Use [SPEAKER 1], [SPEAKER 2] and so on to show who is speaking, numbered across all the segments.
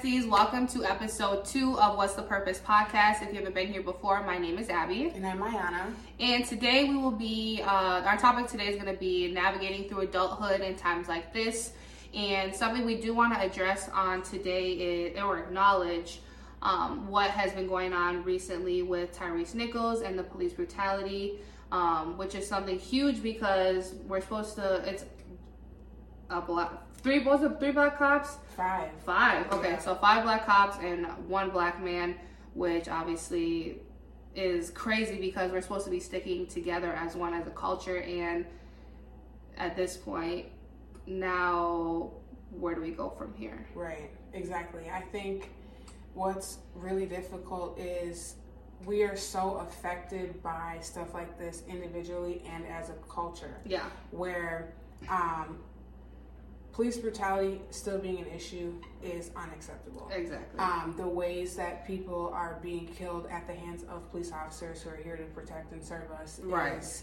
[SPEAKER 1] besties. Welcome to episode two of What's the Purpose podcast. If you haven't been here before, my name is Abby.
[SPEAKER 2] And I'm Myanna.
[SPEAKER 1] And today we will be, uh, our topic today is going to be navigating through adulthood in times like this. And something we do want to address on today is, or acknowledge, um, what has been going on recently with Tyrese Nichols and the police brutality, um, which is something huge because we're supposed to, it's a black, three, was it three black cops?
[SPEAKER 2] Five.
[SPEAKER 1] Five. Okay,
[SPEAKER 2] Yeah.
[SPEAKER 1] so five black cops and one black man, which obviously is crazy because we're supposed to be sticking together as one as a culture. And at this point, now where do we go from here?
[SPEAKER 2] Right, exactly. I think what's really difficult is we are so affected by stuff like this individually and as a culture
[SPEAKER 1] Yeah.
[SPEAKER 2] where um, police brutality still being an issue is unacceptable.
[SPEAKER 1] Exactly.
[SPEAKER 2] Um, the ways that people are being killed at the hands of police officers who are here to protect and serve us
[SPEAKER 1] Right.
[SPEAKER 2] is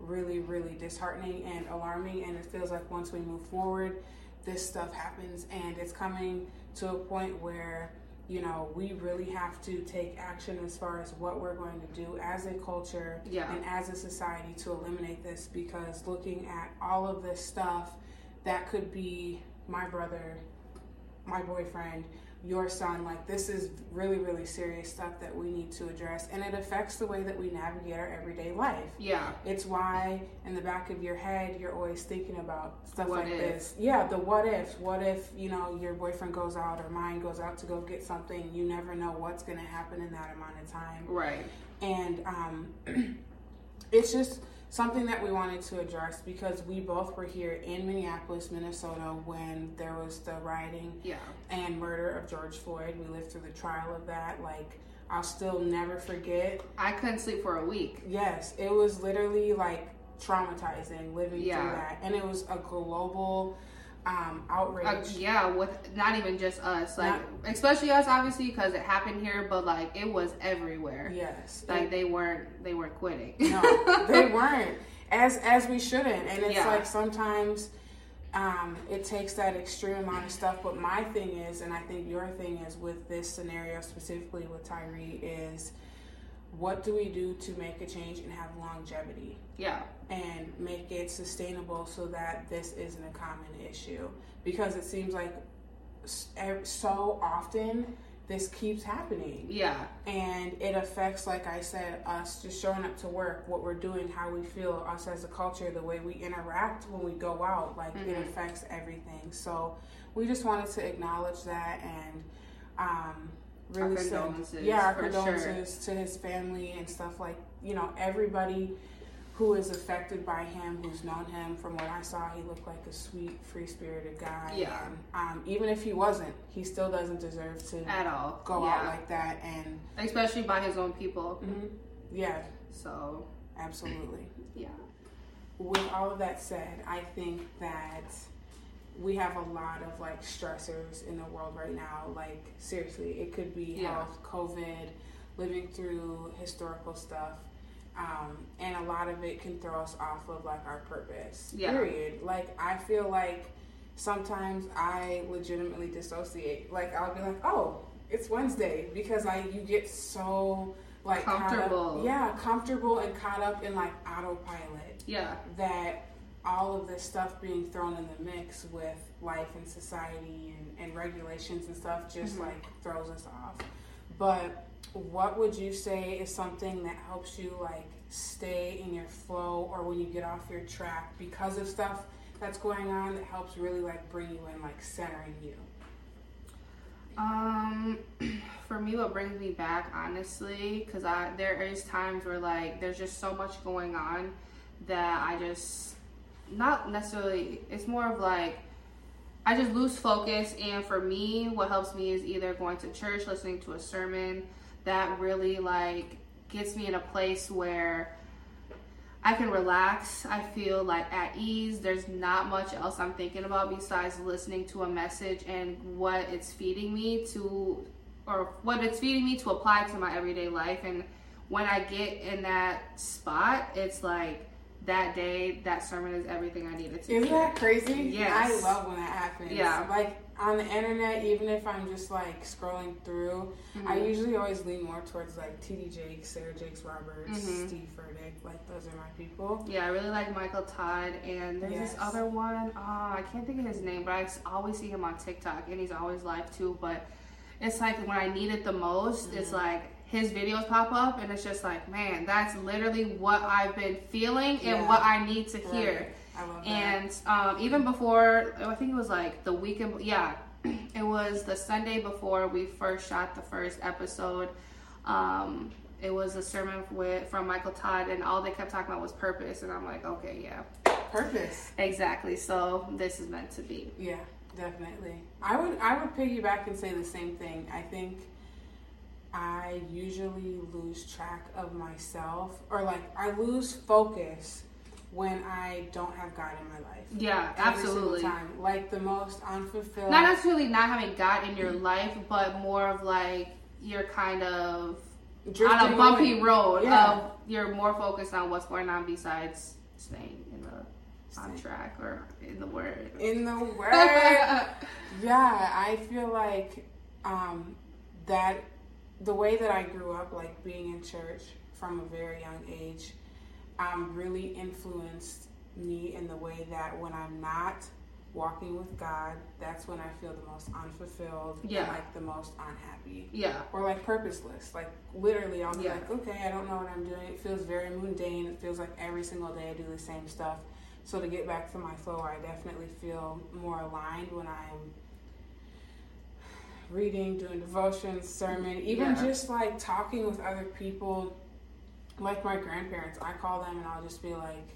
[SPEAKER 2] really, really disheartening and alarming. And it feels like once we move forward, this stuff happens, and it's coming to a point where you know we really have to take action as far as what we're going to do as a culture
[SPEAKER 1] Yeah.
[SPEAKER 2] and as a society to eliminate this. Because looking at all of this stuff, that could be my brother, my boyfriend, your son. Like, this is really, really serious stuff that we need to address. And it affects the way that we navigate our everyday life.
[SPEAKER 1] yeah.
[SPEAKER 2] It's why in the back of your head, you're always thinking about stuff
[SPEAKER 1] What
[SPEAKER 2] like
[SPEAKER 1] if?
[SPEAKER 2] this. Yeah, the what ifs. What if, you know, your boyfriend goes out or mine goes out to go get something? You never know what's going to happen in that amount of time
[SPEAKER 1] Right.
[SPEAKER 2] and um, it's just something that we wanted to address because we both were here in Minneapolis, Minnesota, when there was the rioting
[SPEAKER 1] Yeah.
[SPEAKER 2] and murder of George Floyd. We lived through the trial of that. Like, I'll still never forget.
[SPEAKER 1] I couldn't sleep for a week.
[SPEAKER 2] Yes, it was literally like traumatizing living
[SPEAKER 1] Yeah.
[SPEAKER 2] through that, and it was a global um, outrage.
[SPEAKER 1] Uh, yeah, with not even just us, like
[SPEAKER 2] Not-
[SPEAKER 1] especially us, obviously, because it happened here, but like it was everywhere.
[SPEAKER 2] yes,
[SPEAKER 1] Like they weren't, they weren't quitting.
[SPEAKER 2] no, they weren't as as we shouldn't. And it's
[SPEAKER 1] Yeah.
[SPEAKER 2] like sometimes um, it takes that extreme amount of stuff. But my thing is, and I think your thing is with this scenario specifically with Tyre is, what do we do to make a change and have longevity?
[SPEAKER 1] yeah.
[SPEAKER 2] and make it sustainable so that this isn't a common issue because it seems like so often this keeps happening
[SPEAKER 1] Yeah.
[SPEAKER 2] and it affects like i said us just showing up to work what we're doing how we feel us as a culture the way we interact when we go out like it
[SPEAKER 1] Mhm.
[SPEAKER 2] affects everything so we just wanted to acknowledge that and um really send-
[SPEAKER 1] condolences,
[SPEAKER 2] yeah our condolences to his family and stuff like you know everybody who is affected by him, who's known him. From what I saw, he looked like a sweet, free-spirited guy.
[SPEAKER 1] Yeah.
[SPEAKER 2] And, um, even if he wasn't, he still doesn't deserve to
[SPEAKER 1] At all.
[SPEAKER 2] go
[SPEAKER 1] yeah.
[SPEAKER 2] out like that. And
[SPEAKER 1] especially by his own people.
[SPEAKER 2] mhm, yeah,
[SPEAKER 1] So
[SPEAKER 2] absolutely.
[SPEAKER 1] yeah.
[SPEAKER 2] With all of that said, I think that we have a lot of like stressors in the world right now. Like seriously, it could be
[SPEAKER 1] Yeah.
[SPEAKER 2] health, COVID, living through historical stuff. Um, and a lot of it can throw us off of like our purpose.
[SPEAKER 1] Yeah.
[SPEAKER 2] Period. Like I feel like sometimes I legitimately dissociate. Like I'll be like, oh, it's Wednesday because I you get so like caught up-
[SPEAKER 1] Comfortable.
[SPEAKER 2] yeah, comfortable and caught up in like autopilot
[SPEAKER 1] Yeah.
[SPEAKER 2] that all of this stuff being thrown in the mix with life and society and, and regulations and stuff just
[SPEAKER 1] Mhm.
[SPEAKER 2] like throws us off. But what would you say is something that helps you like stay in your flow or when you get off your track because of stuff that's going on that helps really like bring you in like centering you?
[SPEAKER 1] Um, for me, what brings me back, honestly, because I there is times where like there's just so much going on that I just not necessarily. It's more of like I just lose focus, and for me, what helps me is either going to church, listening to a sermon that really like gets me in a place where I can relax. I feel like at ease. There's not much else I'm thinking about besides listening to a message and what it's feeding me to, or what it's feeding me to apply to my everyday life. And when I get in that spot, it's like that day, that sermon is everything I needed to
[SPEAKER 2] Isn't that crazy?
[SPEAKER 1] Yes.
[SPEAKER 2] I love when that happens.
[SPEAKER 1] Yeah.
[SPEAKER 2] Like on the internet, even if I'm just like scrolling through, I
[SPEAKER 1] Mhm.
[SPEAKER 2] usually always lean more towards like TD Jakes, Sarah Jakes Roberts,
[SPEAKER 1] Mhm.
[SPEAKER 2] Steve Furtick. Like those are my people.
[SPEAKER 1] Yeah, I really like Michael Todd, and there's
[SPEAKER 2] Yes.
[SPEAKER 1] this other one. Oh, I can't think of his name, but I always see him on TikTok, and he's always live too. But it's like when I need it the most, it's
[SPEAKER 2] Mm-hmm.
[SPEAKER 1] like his videos pop up, and it's just like, man, that's literally what I've been feeling and
[SPEAKER 2] Yeah.
[SPEAKER 1] what I need to hear.
[SPEAKER 2] Right. I love that.
[SPEAKER 1] And um, even before, I think it was like the weekend, yeah, it was the Sunday before we first shot the first episode. Um, it was a sermon with from Michael Todd, and all they kept talking about was purpose. And I'm like, okay, yeah,
[SPEAKER 2] Purpose.
[SPEAKER 1] exactly. So this is meant to be.
[SPEAKER 2] Yeah, definitely. I would I would piggyback and say the same thing. I think I usually lose track of myself or like I lose focus when I don't have God in my life.
[SPEAKER 1] Yeah, absolutely.
[SPEAKER 2] time. Like the most unfulfilled
[SPEAKER 1] Not necessarily not having God in your life, but more of like you're kind of on a bumpy
[SPEAKER 2] away.
[SPEAKER 1] road
[SPEAKER 2] Yeah.
[SPEAKER 1] of you're more focused on what's going on besides staying in the on track or in the word.
[SPEAKER 2] in the word. yeah, I feel like um, that the way that I grew up, like being in church from a very young age, um, really influenced me in the way that when I'm not walking with God, that's when I feel the most unfulfilled
[SPEAKER 1] Yeah.
[SPEAKER 2] and like the most unhappy.
[SPEAKER 1] yeah,
[SPEAKER 2] Or like purposeless. Like literally I'll be
[SPEAKER 1] Yeah.
[SPEAKER 2] like, okay, I don't know what I'm doing. It feels very mundane. It feels like every single day I do the same stuff. So to get back to my flow, I definitely feel more aligned when I'm reading, doing devotions, sermon, even
[SPEAKER 1] Yeah.
[SPEAKER 2] just like talking with other people, like my grandparents. I call them and I'll just be like,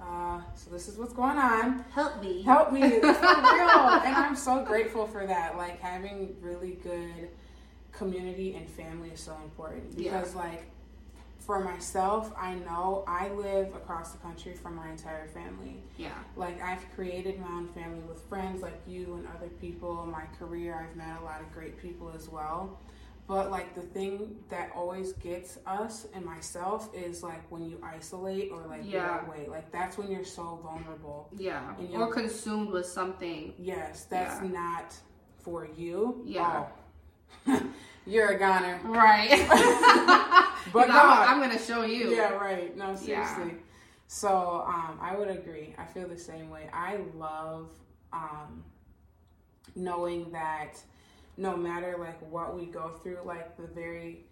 [SPEAKER 2] uh, so this is what's going on.
[SPEAKER 1] help me.
[SPEAKER 2] Help me, for real. And I'm so grateful for that. Like having really good community and family is so important
[SPEAKER 1] Yeah.
[SPEAKER 2] because, like, for myself, I know I live across the country from my entire family.
[SPEAKER 1] Yeah,
[SPEAKER 2] Like I've created my own family with friends like you and other people. My career, I've met a lot of great people as well. But like the thing that always gets us and myself is like when you isolate or like
[SPEAKER 1] Yeah.
[SPEAKER 2] away. Like that's when you're so vulnerable.
[SPEAKER 1] yeah,
[SPEAKER 2] And
[SPEAKER 1] or
[SPEAKER 2] you're-
[SPEAKER 1] consumed with something.
[SPEAKER 2] Yes, that's
[SPEAKER 1] Yeah.
[SPEAKER 2] not for you.
[SPEAKER 1] Yeah.
[SPEAKER 2] Oh. you're a goner.
[SPEAKER 1] Right.
[SPEAKER 2] But
[SPEAKER 1] know, I'm, I'm gonna show you.
[SPEAKER 2] Yeah, right. No,
[SPEAKER 1] Yeah.
[SPEAKER 2] seriously. So um, I would agree. I feel the same way. I love um, knowing that no matter like what we go through, like the very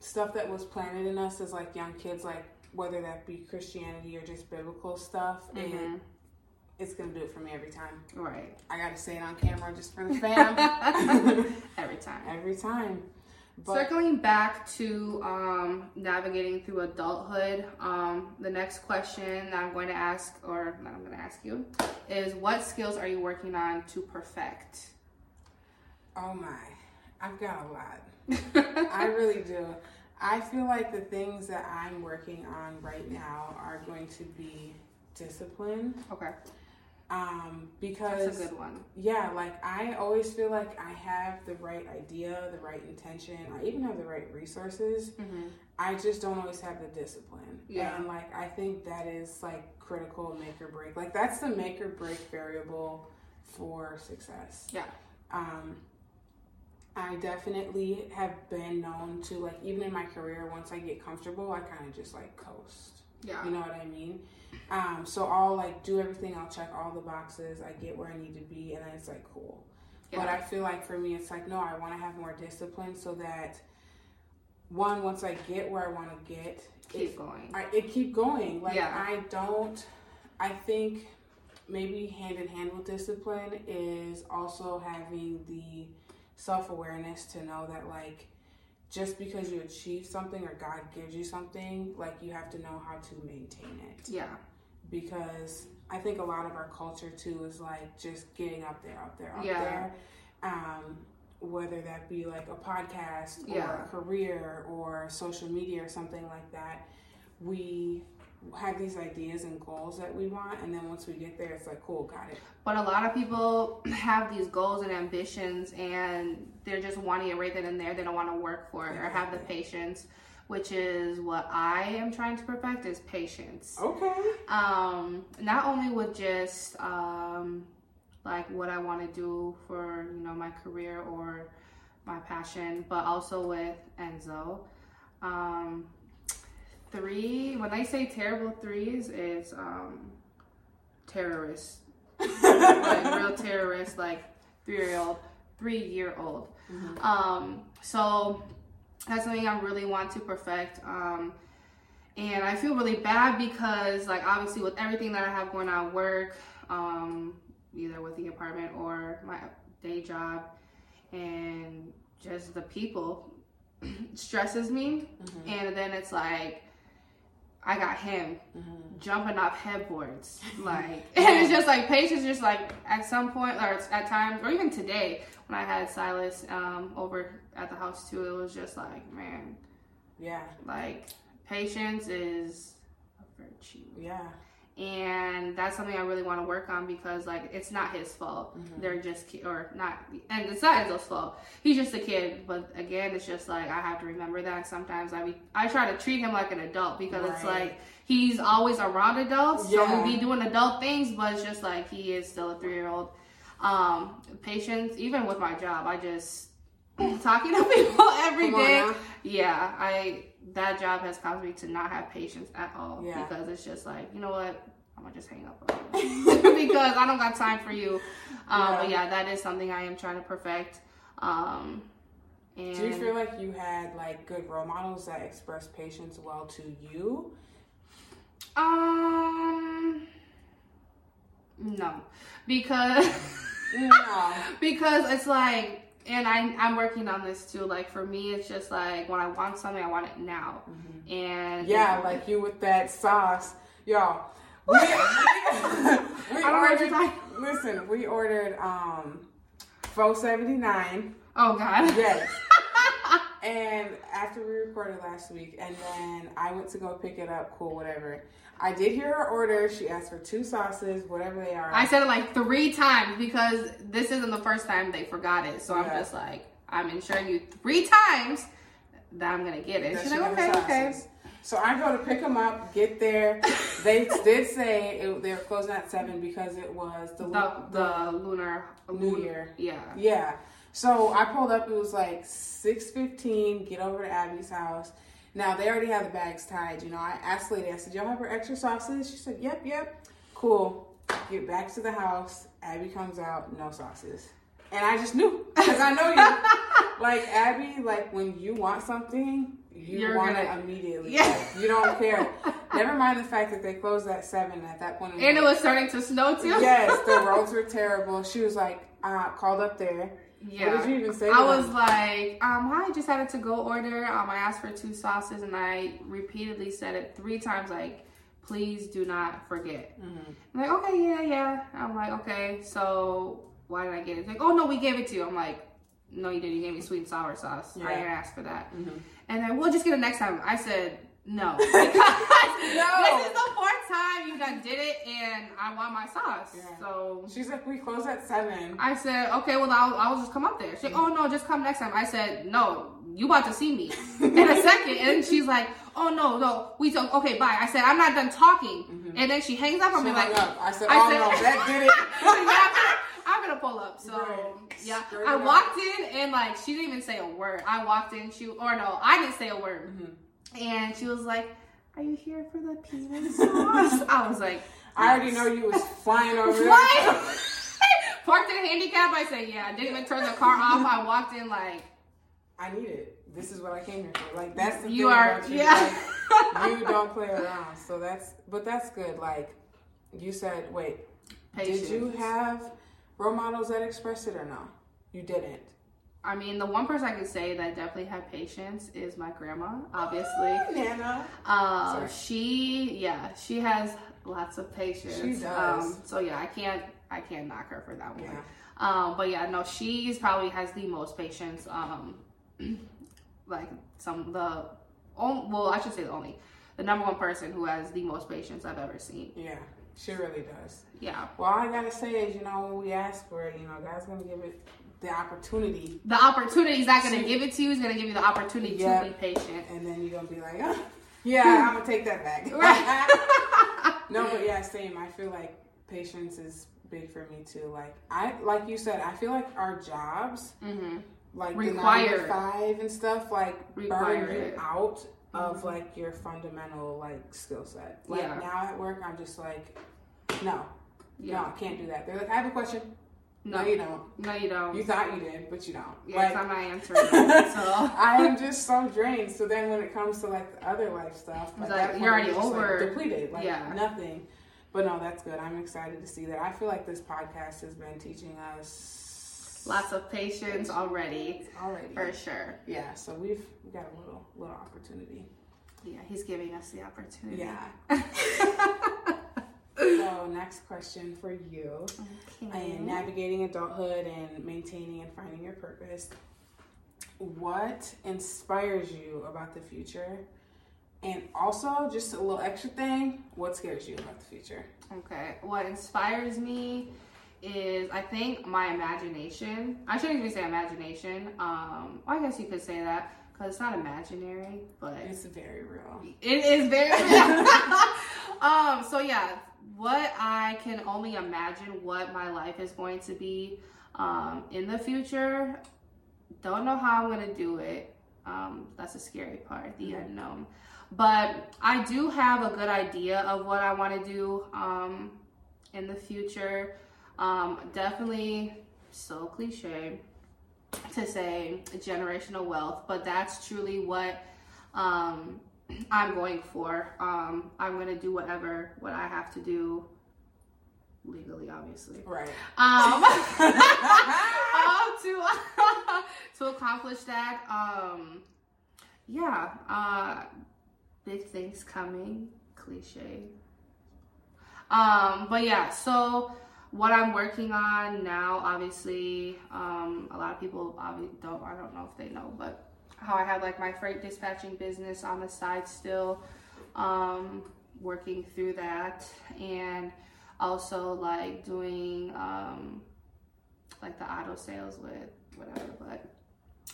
[SPEAKER 2] stuff that was planted in us as like young kids, like whether that be Christianity or just biblical stuff, it,
[SPEAKER 1] Mhm.
[SPEAKER 2] it's gonna do it for me every time.
[SPEAKER 1] Right.
[SPEAKER 2] I gotta say it on camera just for the fam.
[SPEAKER 1] Every time.
[SPEAKER 2] every time. But
[SPEAKER 1] Circling back to um, navigating through adulthood, um, the next question that I'm going to ask, or that I'm going to ask you, is what skills are you working on to perfect?
[SPEAKER 2] oh my, I've got a lot. I really do. I feel like the things that I'm working on right now are going to be discipline.
[SPEAKER 1] okay,
[SPEAKER 2] Um,
[SPEAKER 1] that's
[SPEAKER 2] because
[SPEAKER 1] a good one.
[SPEAKER 2] yeah, like I always feel like I have the right idea, the right intention, I even have the right resources.
[SPEAKER 1] hmm
[SPEAKER 2] I just don't always have the discipline.
[SPEAKER 1] Yeah.
[SPEAKER 2] And like I think that is like critical make or break. Like that's the make or break variable for success.
[SPEAKER 1] Yeah.
[SPEAKER 2] Um I definitely have been known to like even in my career once I get comfortable I kind of just like coast.
[SPEAKER 1] Yeah.
[SPEAKER 2] You know what I mean? Um so I'll like do everything, I'll check all the boxes, I get where I need to be and then it's like cool. But I feel like for me, it's like, no, I want to have more discipline so that one, once I get where I want to get,
[SPEAKER 1] Keep
[SPEAKER 2] it,
[SPEAKER 1] going.
[SPEAKER 2] I, it keep going. Like
[SPEAKER 1] Yeah.
[SPEAKER 2] I don't, I think maybe hand in hand with discipline is also having the self awareness to know that like just because you achieve something or God gives you something, like you have to know how to maintain it
[SPEAKER 1] Yeah.
[SPEAKER 2] because I think a lot of our culture too is like just getting up there, up there, up
[SPEAKER 1] Yeah.
[SPEAKER 2] there. Um, whether that be like a podcast or
[SPEAKER 1] Yeah.
[SPEAKER 2] a career or social media or something like that, we have these ideas and goals that we want, and then once we get there, it's like, cool, got it.
[SPEAKER 1] But a lot of people have these goals and ambitions and they're just wanting it right then and there. They don't want to work for it or have the patience. which is what I am trying to perfect is patience.
[SPEAKER 2] Okay.
[SPEAKER 1] Um, not only with just um, like what I want to do for you know my career or my passion, but also with Enzo. Um, three. When I say terrible threes, is um, terrorists, like real terrorists, like three year old, three year old. Um, so that's something I really want to perfect. Um, and I feel really bad because, like, obviously, with everything that I have going on at work, um, either with the apartment or my day job, and just the people stresses me. And then it's like, I got him jumping off headboards, like, and it's just like patience. Just like at some point, or at times, or even today, when I had Silas um, over at the house too, it was just like, man,
[SPEAKER 2] Yeah.
[SPEAKER 1] like patience is a virtue
[SPEAKER 2] Yeah.
[SPEAKER 1] And that's something i really want to work on because like it's not his fault. They're just ki- or not and it's not enzo's fault. He's just a kid but again it's just like i have to remember that sometimes i be i try to treat him like an adult because it's like he's always around adults so
[SPEAKER 2] Yeah.
[SPEAKER 1] we be doing adult things but it's just like he is still a three-year-old. Um patience even with my job i just talking to people every
[SPEAKER 2] Come
[SPEAKER 1] day yeah i that job has caused me to not have patience at all
[SPEAKER 2] Yeah.
[SPEAKER 1] because it's just like you know what i'm gonna just hang up because i don't got time for you um but yeah that is something i am trying to perfect um and
[SPEAKER 2] Do you feel like you had like good role models that expressed patience well to you?
[SPEAKER 1] um no because
[SPEAKER 2] No.
[SPEAKER 1] because it's like and I, i'm working on this too like for me it's just like when i want something i want it now and
[SPEAKER 2] Yeah, like you with that sauce, y'all. We, we
[SPEAKER 1] I don't know what you're
[SPEAKER 2] ordered. Listen, we ordered um, four seventy nine.
[SPEAKER 1] oh god
[SPEAKER 2] Yes. and after we recorded last week, and then I went to go pick it up. Cool, whatever. I did hear her order. She asked for two sauces, whatever they are.
[SPEAKER 1] I said it like three times because this isn't the first time they forgot it. So I'm just like, I'm ensuring you three times that I'm gonna get it. She's
[SPEAKER 2] she
[SPEAKER 1] like, okay, okay.
[SPEAKER 2] So I go to pick them up, get there. They did say it, they were closing at seven because it was the
[SPEAKER 1] The the lunar
[SPEAKER 2] New Year.
[SPEAKER 1] Yeah.
[SPEAKER 2] Yeah. So I pulled up. It was like six fifteen. Get over to Abby's house. Now they already have the bags tied. You know, I asked the lady. I said, "Y'all have her extra sauces?" She said, "Yep, yep." Cool. Get back to the house. Abby comes out, no sauces, and I just knew because I know you. like Abby, like when you want something, you
[SPEAKER 1] You're
[SPEAKER 2] want
[SPEAKER 1] gonna-
[SPEAKER 2] it immediately.
[SPEAKER 1] Yeah.
[SPEAKER 2] Like, you don't care. Never mind the fact that they closed at seven. At that point,
[SPEAKER 1] And it was starting to snow too.
[SPEAKER 2] yes, the roads were terrible. She was like, uh, called up there.
[SPEAKER 1] Yeah.
[SPEAKER 2] What did you even say?
[SPEAKER 1] I was
[SPEAKER 2] them?
[SPEAKER 1] like, um, I just had a to go order. Um, I asked for two sauces and I repeatedly said it three times, like, please do not forget.
[SPEAKER 2] Mhm.
[SPEAKER 1] I'm like, okay, yeah, yeah. I'm like, okay, so why did I get it? It's like, oh no, we gave it to you. I'm like, no, you didn't. You gave me sweet and sour sauce.
[SPEAKER 2] Yeah.
[SPEAKER 1] I didn't ask for that.
[SPEAKER 2] Mhm.
[SPEAKER 1] And then we'll just get it next time. I said no.
[SPEAKER 2] No.
[SPEAKER 1] This is the fourth time you done did it, and I want my sauce.
[SPEAKER 2] Yeah.
[SPEAKER 1] So
[SPEAKER 2] She's like, we close at seven.
[SPEAKER 1] I said, okay, well, I'll, I'll just come up there. She's like, oh, no, just come next time. I said, no, you about to see me in a second. And she's like, oh, no, no, we don't, okay, bye. I said, I'm not done talking. And then she hangs up on
[SPEAKER 2] She
[SPEAKER 1] me like,
[SPEAKER 2] up. I said,
[SPEAKER 1] I
[SPEAKER 2] oh
[SPEAKER 1] said-
[SPEAKER 2] no, that did it.
[SPEAKER 1] I'm gonna pull up. So
[SPEAKER 2] Right.
[SPEAKER 1] yeah,
[SPEAKER 2] Straight
[SPEAKER 1] I
[SPEAKER 2] up.
[SPEAKER 1] walked in and like she didn't even say a word. I walked in, she or no, I didn't say a word,
[SPEAKER 2] Mm-hmm.
[SPEAKER 1] And she was like, "Are you here for the peanut sauce?" I was like,
[SPEAKER 2] I already know you was flying over there.
[SPEAKER 1] What? Parked in a handicap. I said, "Yeah." I didn't even turn the car off. I walked in like,
[SPEAKER 2] I need it. This is what I came here for. Like that's the
[SPEAKER 1] "You are,
[SPEAKER 2] you.
[SPEAKER 1] yeah."
[SPEAKER 2] Like, you don't play around. So that's, but that's good. Like you said, wait, did you have role models that expressed it or no? You didn't.
[SPEAKER 1] I mean, the one person I could say that definitely had patience is my grandma. Obviously,
[SPEAKER 2] Nana.
[SPEAKER 1] Uh, she, yeah, she has lots of patience.
[SPEAKER 2] She does.
[SPEAKER 1] Um, so yeah, I can't, I can't knock her for that one.
[SPEAKER 2] Yeah.
[SPEAKER 1] Um, but yeah, no, she's probably has the most patience. Um, like some the, on, well, I should say the only, the number one person who has the most patience I've ever seen.
[SPEAKER 2] Yeah, she really does.
[SPEAKER 1] Yeah.
[SPEAKER 2] Well, all I gotta say is, you know, when we ask for it, you know, God's gonna give it the opportunity.
[SPEAKER 1] The opportunity is not going to give it to you. It's going to give you the opportunity
[SPEAKER 2] Yep.
[SPEAKER 1] to be patient.
[SPEAKER 2] And then you're gonna be like, "Ah, yeah, I'm gonna take that back.
[SPEAKER 1] Right.
[SPEAKER 2] no, but yeah, same. I feel like patience is big for me too. Like I, like you said, I feel like our jobs,
[SPEAKER 1] hmm
[SPEAKER 2] like
[SPEAKER 1] Require-
[SPEAKER 2] to five and stuff, like
[SPEAKER 1] Require
[SPEAKER 2] burn you out of
[SPEAKER 1] Mhm.
[SPEAKER 2] like your fundamental like skill set. Like
[SPEAKER 1] Yeah.
[SPEAKER 2] now at work, I'm just like, no, no, I can't do that. They're like, I have a question. No, you don't.
[SPEAKER 1] no, you don't.
[SPEAKER 2] You thought you did, but you don't.
[SPEAKER 1] yeah,
[SPEAKER 2] Like,
[SPEAKER 1] I'm not answering. so
[SPEAKER 2] I am just so drained. So then when it comes to like the other life stuff,
[SPEAKER 1] like,
[SPEAKER 2] that
[SPEAKER 1] you're already
[SPEAKER 2] just, like,
[SPEAKER 1] over-
[SPEAKER 2] depleted, like
[SPEAKER 1] Yeah.
[SPEAKER 2] nothing. But no, that's good. I'm excited to see that. I feel like this podcast has been teaching us
[SPEAKER 1] lots of patience already,
[SPEAKER 2] already.
[SPEAKER 1] for sure.
[SPEAKER 2] Yeah, so we've we got a little little opportunity.
[SPEAKER 1] Yeah, he's giving us the opportunity.
[SPEAKER 2] Yeah. so next question for you.
[SPEAKER 1] okay.
[SPEAKER 2] in navigating adulthood and maintaining and finding your purpose, what inspires you about the future? And also, just a little extra thing, what scares you about the future?
[SPEAKER 1] Okay. What inspires me is I think my imagination. I shouldn't even say imagination. Um, I guess you could say that because it's not imaginary, but
[SPEAKER 2] It's very real.
[SPEAKER 1] it is very. um. So yeah, what I can only imagine what my life is going to be um, in the future. Don't know how I'm gonna do it. Um, that's a scary part, the unknown. But I do have a good idea of what I want to do um, in the future. Um, definitely so cliche to say generational wealth, but that's truly what um, I'm going for. Um, I'm going to do whatever what I have to do legally, obviously
[SPEAKER 2] Right.
[SPEAKER 1] um, um, to to accomplish that. Um, yeah, uh, big things coming. Cliche. Um, but yeah, so what I'm working on now, obviously, um, a lot of people obviously don't. I don't know if they know, but how I have like my freight dispatching business on the side still, um, working through that, and also like doing um, like the auto sales with whatever. But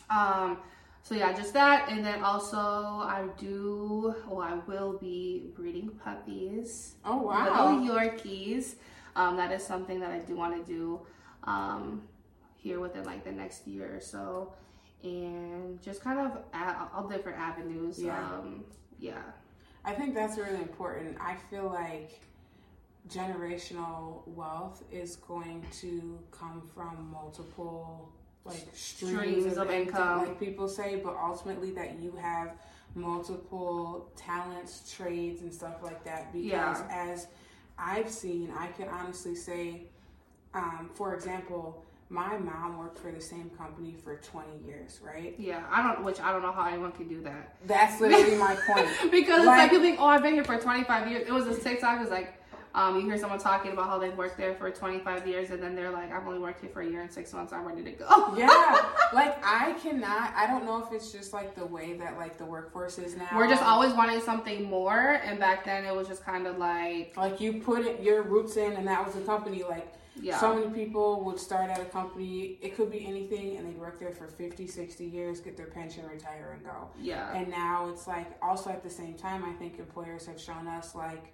[SPEAKER 1] um, so yeah, just that, and then also I do. Well, I will be breeding puppies
[SPEAKER 2] Oh wow.
[SPEAKER 1] little Yorkies. Um, that is something that I do want to do um, here within like the next year or so, and just kind of all different avenues.
[SPEAKER 2] Yeah.
[SPEAKER 1] Um, yeah.
[SPEAKER 2] I think that's really important. I feel like generational wealth is going to come from multiple like streams,
[SPEAKER 1] Streams
[SPEAKER 2] of,
[SPEAKER 1] of
[SPEAKER 2] income,
[SPEAKER 1] income.
[SPEAKER 2] like people say, but ultimately that you have multiple talents, trades, and stuff like that. Because
[SPEAKER 1] Yeah.
[SPEAKER 2] as I've seen, I can honestly say, um, for example, my mom worked for the same company for 20 years, right?
[SPEAKER 1] Yeah, I don't, which I don't know how anyone can do that.
[SPEAKER 2] That's literally my point.
[SPEAKER 1] because it's
[SPEAKER 2] Like-
[SPEAKER 1] like people think, oh, I've been here for 25 years. It was a TikTok. It's like, um, you hear someone talking about how they've worked there for 25 years, and then they're like, I've only worked here for a year and six months. I'm ready to go.
[SPEAKER 2] yeah. Like i cannot i don't know if it's just like the way that like the workforce is now.
[SPEAKER 1] We're just always wanting something more, and back then it was just kind of like,
[SPEAKER 2] like you put it, your roots in and that was the company. Like
[SPEAKER 1] yeah,
[SPEAKER 2] so many people would start at a company. It could be anything and they'd work there for 50 60 years get their pension retire and go.
[SPEAKER 1] Yeah,
[SPEAKER 2] and now it's like also at the same time i think employers have shown us like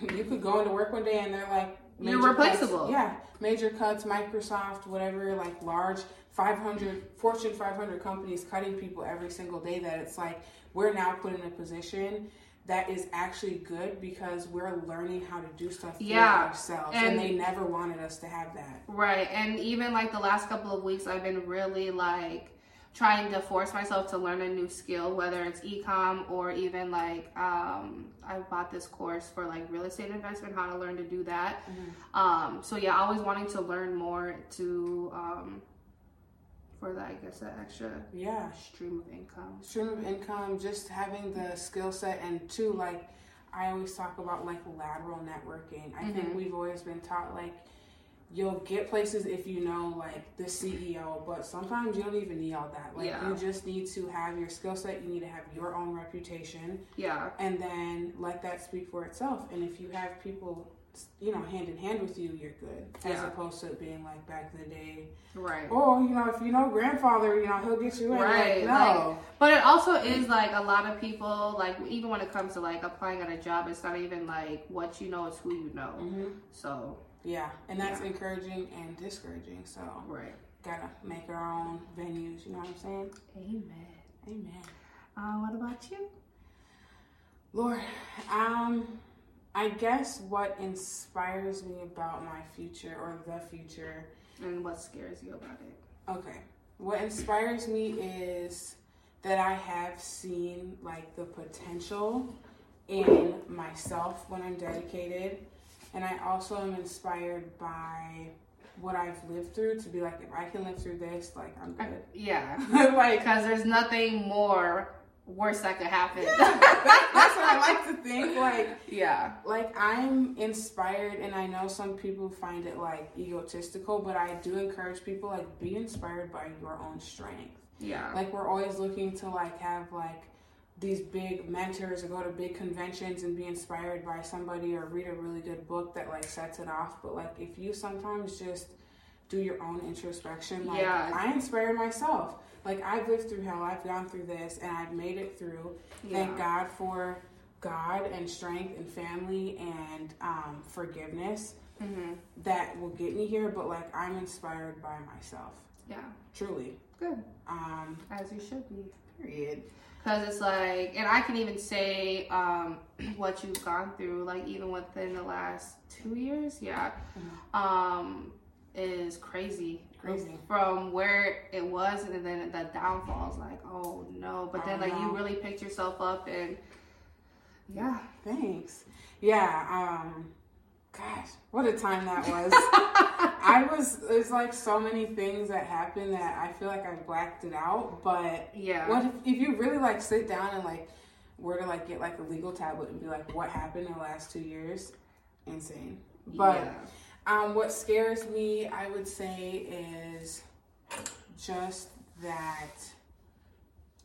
[SPEAKER 2] you could go into work one day and they're like
[SPEAKER 1] You're
[SPEAKER 2] major cuts-
[SPEAKER 1] replaceable.
[SPEAKER 2] yeah major cuts microsoft whatever like large 500 fortune 500 companies cutting people every single day that it's like we're now put in a position that is actually good because we're learning how to do stuff for
[SPEAKER 1] Yeah,
[SPEAKER 2] ourselves and,
[SPEAKER 1] and-
[SPEAKER 2] they never wanted us to have that
[SPEAKER 1] right. And even like the last couple of weeks, I've been really like trying to force myself to learn a new skill, whether it's ecom or even like um, I bought this course for like real estate investment, how to learn to do that. Um, so yeah, always wanting to learn more to um, for that, I guess that extra
[SPEAKER 2] yeah
[SPEAKER 1] stream of income.
[SPEAKER 2] stream of income, just having the skill set, and two, like I always talk about like lateral networking. I think
[SPEAKER 1] Mhm.
[SPEAKER 2] we've always been taught like you'll get places if you know like the CEO, but sometimes you don't even need all that. Like
[SPEAKER 1] Yeah.
[SPEAKER 2] you just need to have your skill set. You need to have your own reputation,
[SPEAKER 1] Yeah,
[SPEAKER 2] and then let that speak for itself. And if you have people you know, hand in hand with you, you're good. As
[SPEAKER 1] Yeah.
[SPEAKER 2] opposed to being like back in the day.
[SPEAKER 1] Right.
[SPEAKER 2] Oh, you know, if you know grandfather, you know, he'll get you in.
[SPEAKER 1] Right,
[SPEAKER 2] Like, no.
[SPEAKER 1] But it also is like a lot of people, like even when it comes to like applying at a job, it's not even like what you know, it's who you know.
[SPEAKER 2] hmm
[SPEAKER 1] So,
[SPEAKER 2] Yeah, and that's
[SPEAKER 1] Yeah.
[SPEAKER 2] encouraging and discouraging. So
[SPEAKER 1] right.
[SPEAKER 2] gotta make our own venues. You know what I'm saying?
[SPEAKER 1] Amen.
[SPEAKER 2] Amen.
[SPEAKER 1] Uh, what about you?
[SPEAKER 2] Lord, um, I guess what inspires me about my future or the future.
[SPEAKER 1] And what scares you about it?
[SPEAKER 2] Okay, what inspires me is that I have seen like the potential in myself when I'm dedicated, and I also am inspired by what I've lived through to be like, if I can live through this, like I'm good.
[SPEAKER 1] Yeah.
[SPEAKER 2] like
[SPEAKER 1] Because there's nothing more worse that could happen.
[SPEAKER 2] that, that's what I like to think. Like
[SPEAKER 1] yeah.
[SPEAKER 2] like I'm inspired and I know some people find it like egotistical, but I do encourage people like be inspired by your own strength.
[SPEAKER 1] Yeah.
[SPEAKER 2] Like we're always looking to like have like these big mentors or go to big conventions and be inspired by somebody or read a really good book that like sets it off. But like if you sometimes just do your own introspection, like
[SPEAKER 1] Yeah.
[SPEAKER 2] I inspire myself. Like I've lived through hell, I've gone through this and I've made it through. Thank God for God and strength and family and um, forgiveness
[SPEAKER 1] hmm
[SPEAKER 2] that will get me here. But like I'm inspired by myself,
[SPEAKER 1] Yeah.
[SPEAKER 2] truly.
[SPEAKER 1] Good.
[SPEAKER 2] Um,
[SPEAKER 1] As you should be.
[SPEAKER 2] period.
[SPEAKER 1] Because it's like, and I can even say um, what you've gone through, like even within the last two years, yeah, um, is crazy.
[SPEAKER 2] Crazy.
[SPEAKER 1] From where it was, and then the downfall is like, oh no. But then, like, you really picked yourself up, and yeah.
[SPEAKER 2] Thanks. Yeah. Um, gosh, what a time that was. I was. There's like so many things that happened that I feel like I blacked it out. But
[SPEAKER 1] Yeah.
[SPEAKER 2] what if, if you really like sit down and like were to like get like a legal tablet and be like, what happened in the last two years? Insane. But
[SPEAKER 1] yeah.
[SPEAKER 2] um, what scares me, I would say, is just that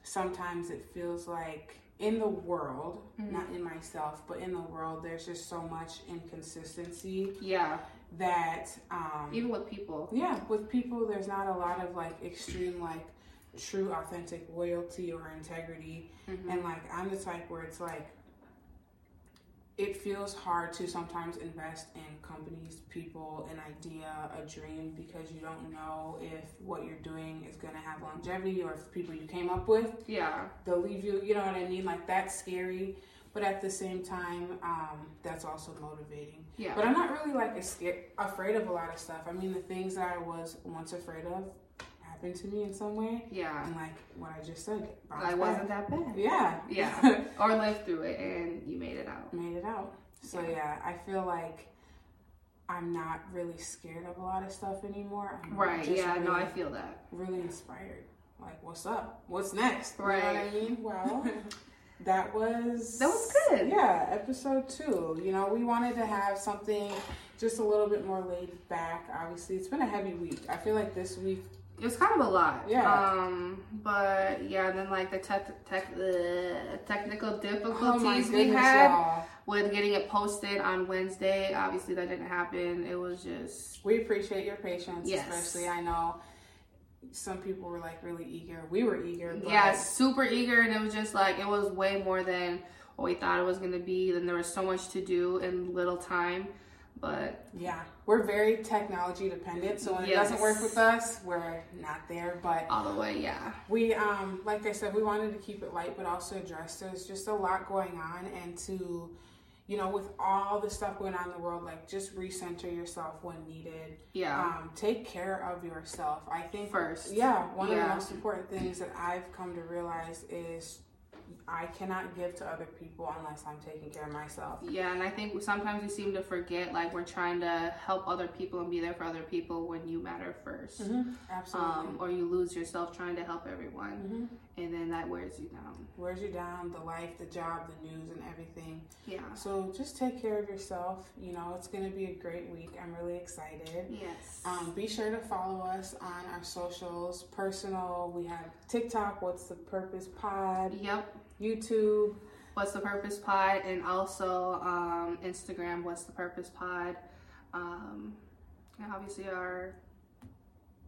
[SPEAKER 2] sometimes it feels like in the world, not in myself, but in the world, there's just so much inconsistency
[SPEAKER 1] Yeah.
[SPEAKER 2] that, um,
[SPEAKER 1] Even with people.
[SPEAKER 2] yeah, with people, there's not a lot of like extreme, like true, authentic loyalty or integrity.
[SPEAKER 1] Mhm.
[SPEAKER 2] And like, I'm the type where it's like, it feels hard to sometimes invest in companies, people, an idea, a dream, because you don't know if what you're doing is going to have longevity or if people you came up with,
[SPEAKER 1] Yeah.
[SPEAKER 2] they'll leave you, you know what I mean? Like, that's scary. But at the same time, um, that's also motivating.
[SPEAKER 1] Yeah.
[SPEAKER 2] But I'm not really like a scared, afraid of a lot of stuff. I mean, the things that I was once afraid of happened to me in some way.
[SPEAKER 1] yeah.
[SPEAKER 2] And like what I just said,
[SPEAKER 1] Like, wasn't that bad.
[SPEAKER 2] Yeah.
[SPEAKER 1] Yeah. or lived through it, and you made it out.
[SPEAKER 2] Made it out. So
[SPEAKER 1] Yeah.
[SPEAKER 2] yeah, I feel like I'm not really scared of a lot of stuff anymore. I'm
[SPEAKER 1] Right. Yeah.
[SPEAKER 2] Really,
[SPEAKER 1] No, I feel that.
[SPEAKER 2] really inspired. Like, what's up? What's next? You know
[SPEAKER 1] Right.
[SPEAKER 2] what I mean? Well, that was
[SPEAKER 1] That was good.
[SPEAKER 2] Yeah, episode two. You know, we wanted to have something just a little bit more laid back. Obviously, it's been a heavy week. I feel like this week.
[SPEAKER 1] It was kind of a lot.
[SPEAKER 2] Yeah.
[SPEAKER 1] Um, but yeah, then like the tech, tech, uh, technical
[SPEAKER 2] Oh
[SPEAKER 1] difficulties we had
[SPEAKER 2] y'all.
[SPEAKER 1] with getting it posted on Wednesday. Obviously, that didn't happen. It was just
[SPEAKER 2] We appreciate your patience,
[SPEAKER 1] Yes.
[SPEAKER 2] especially I know some people were like really eager. We were eager.
[SPEAKER 1] Yeah, super eager, and it was just like it was way more than what we thought it was gonna be. And there was so much to do in little time. But
[SPEAKER 2] Yeah, we're very technology dependent, so when it doesn't work with us, we're not there. But
[SPEAKER 1] all the way, yeah,
[SPEAKER 2] we, um, like I said, we wanted to keep it light, but also address there's just a lot going on, and to, you know, with all the stuff going on in the world, like just recenter yourself when needed.
[SPEAKER 1] yeah,
[SPEAKER 2] Um, take care of yourself. I think
[SPEAKER 1] First.
[SPEAKER 2] Yeah, one of the most important things that I've come to realize is I cannot give to other people unless I'm taking care of myself.
[SPEAKER 1] yeah. And I think sometimes we seem to forget like we're trying to help other people and be there for other people when you matter 1st
[SPEAKER 2] Absolutely.
[SPEAKER 1] um, or you lose yourself trying to help everyone,
[SPEAKER 2] Mhm.
[SPEAKER 1] And then that wears you down.
[SPEAKER 2] wears you down the life the job the news and everything
[SPEAKER 1] Yeah.
[SPEAKER 2] so just take care of yourself you know it's going to be a great week i'm really excited
[SPEAKER 1] Yes.
[SPEAKER 2] um, be sure to follow us on our socials personal we have tiktok what's the purpose pod
[SPEAKER 1] yep.
[SPEAKER 2] youtube
[SPEAKER 1] What's the Purpose Pod, and also um, Instagram, What's the Purpose Pod. Um, and obviously our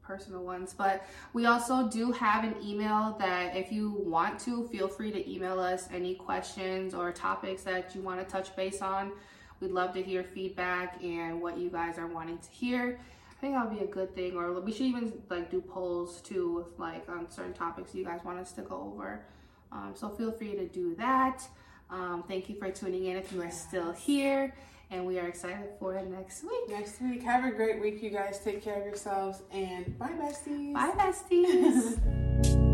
[SPEAKER 1] personal ones. But we also do have an email that if you want to, feel free to email us any questions or topics that you want to touch base on. We'd love to hear feedback and what you guys are wanting to hear. I think that'll be a good thing, or we should even like do polls too, with like on certain topics you guys want us to go over. Um, so feel free to do that. Um, thank you for tuning in if you are still here and we are excited for next week.
[SPEAKER 2] Next week. Have a great week, you guys. Take care of yourselves and bye, besties.
[SPEAKER 1] Bye, besties.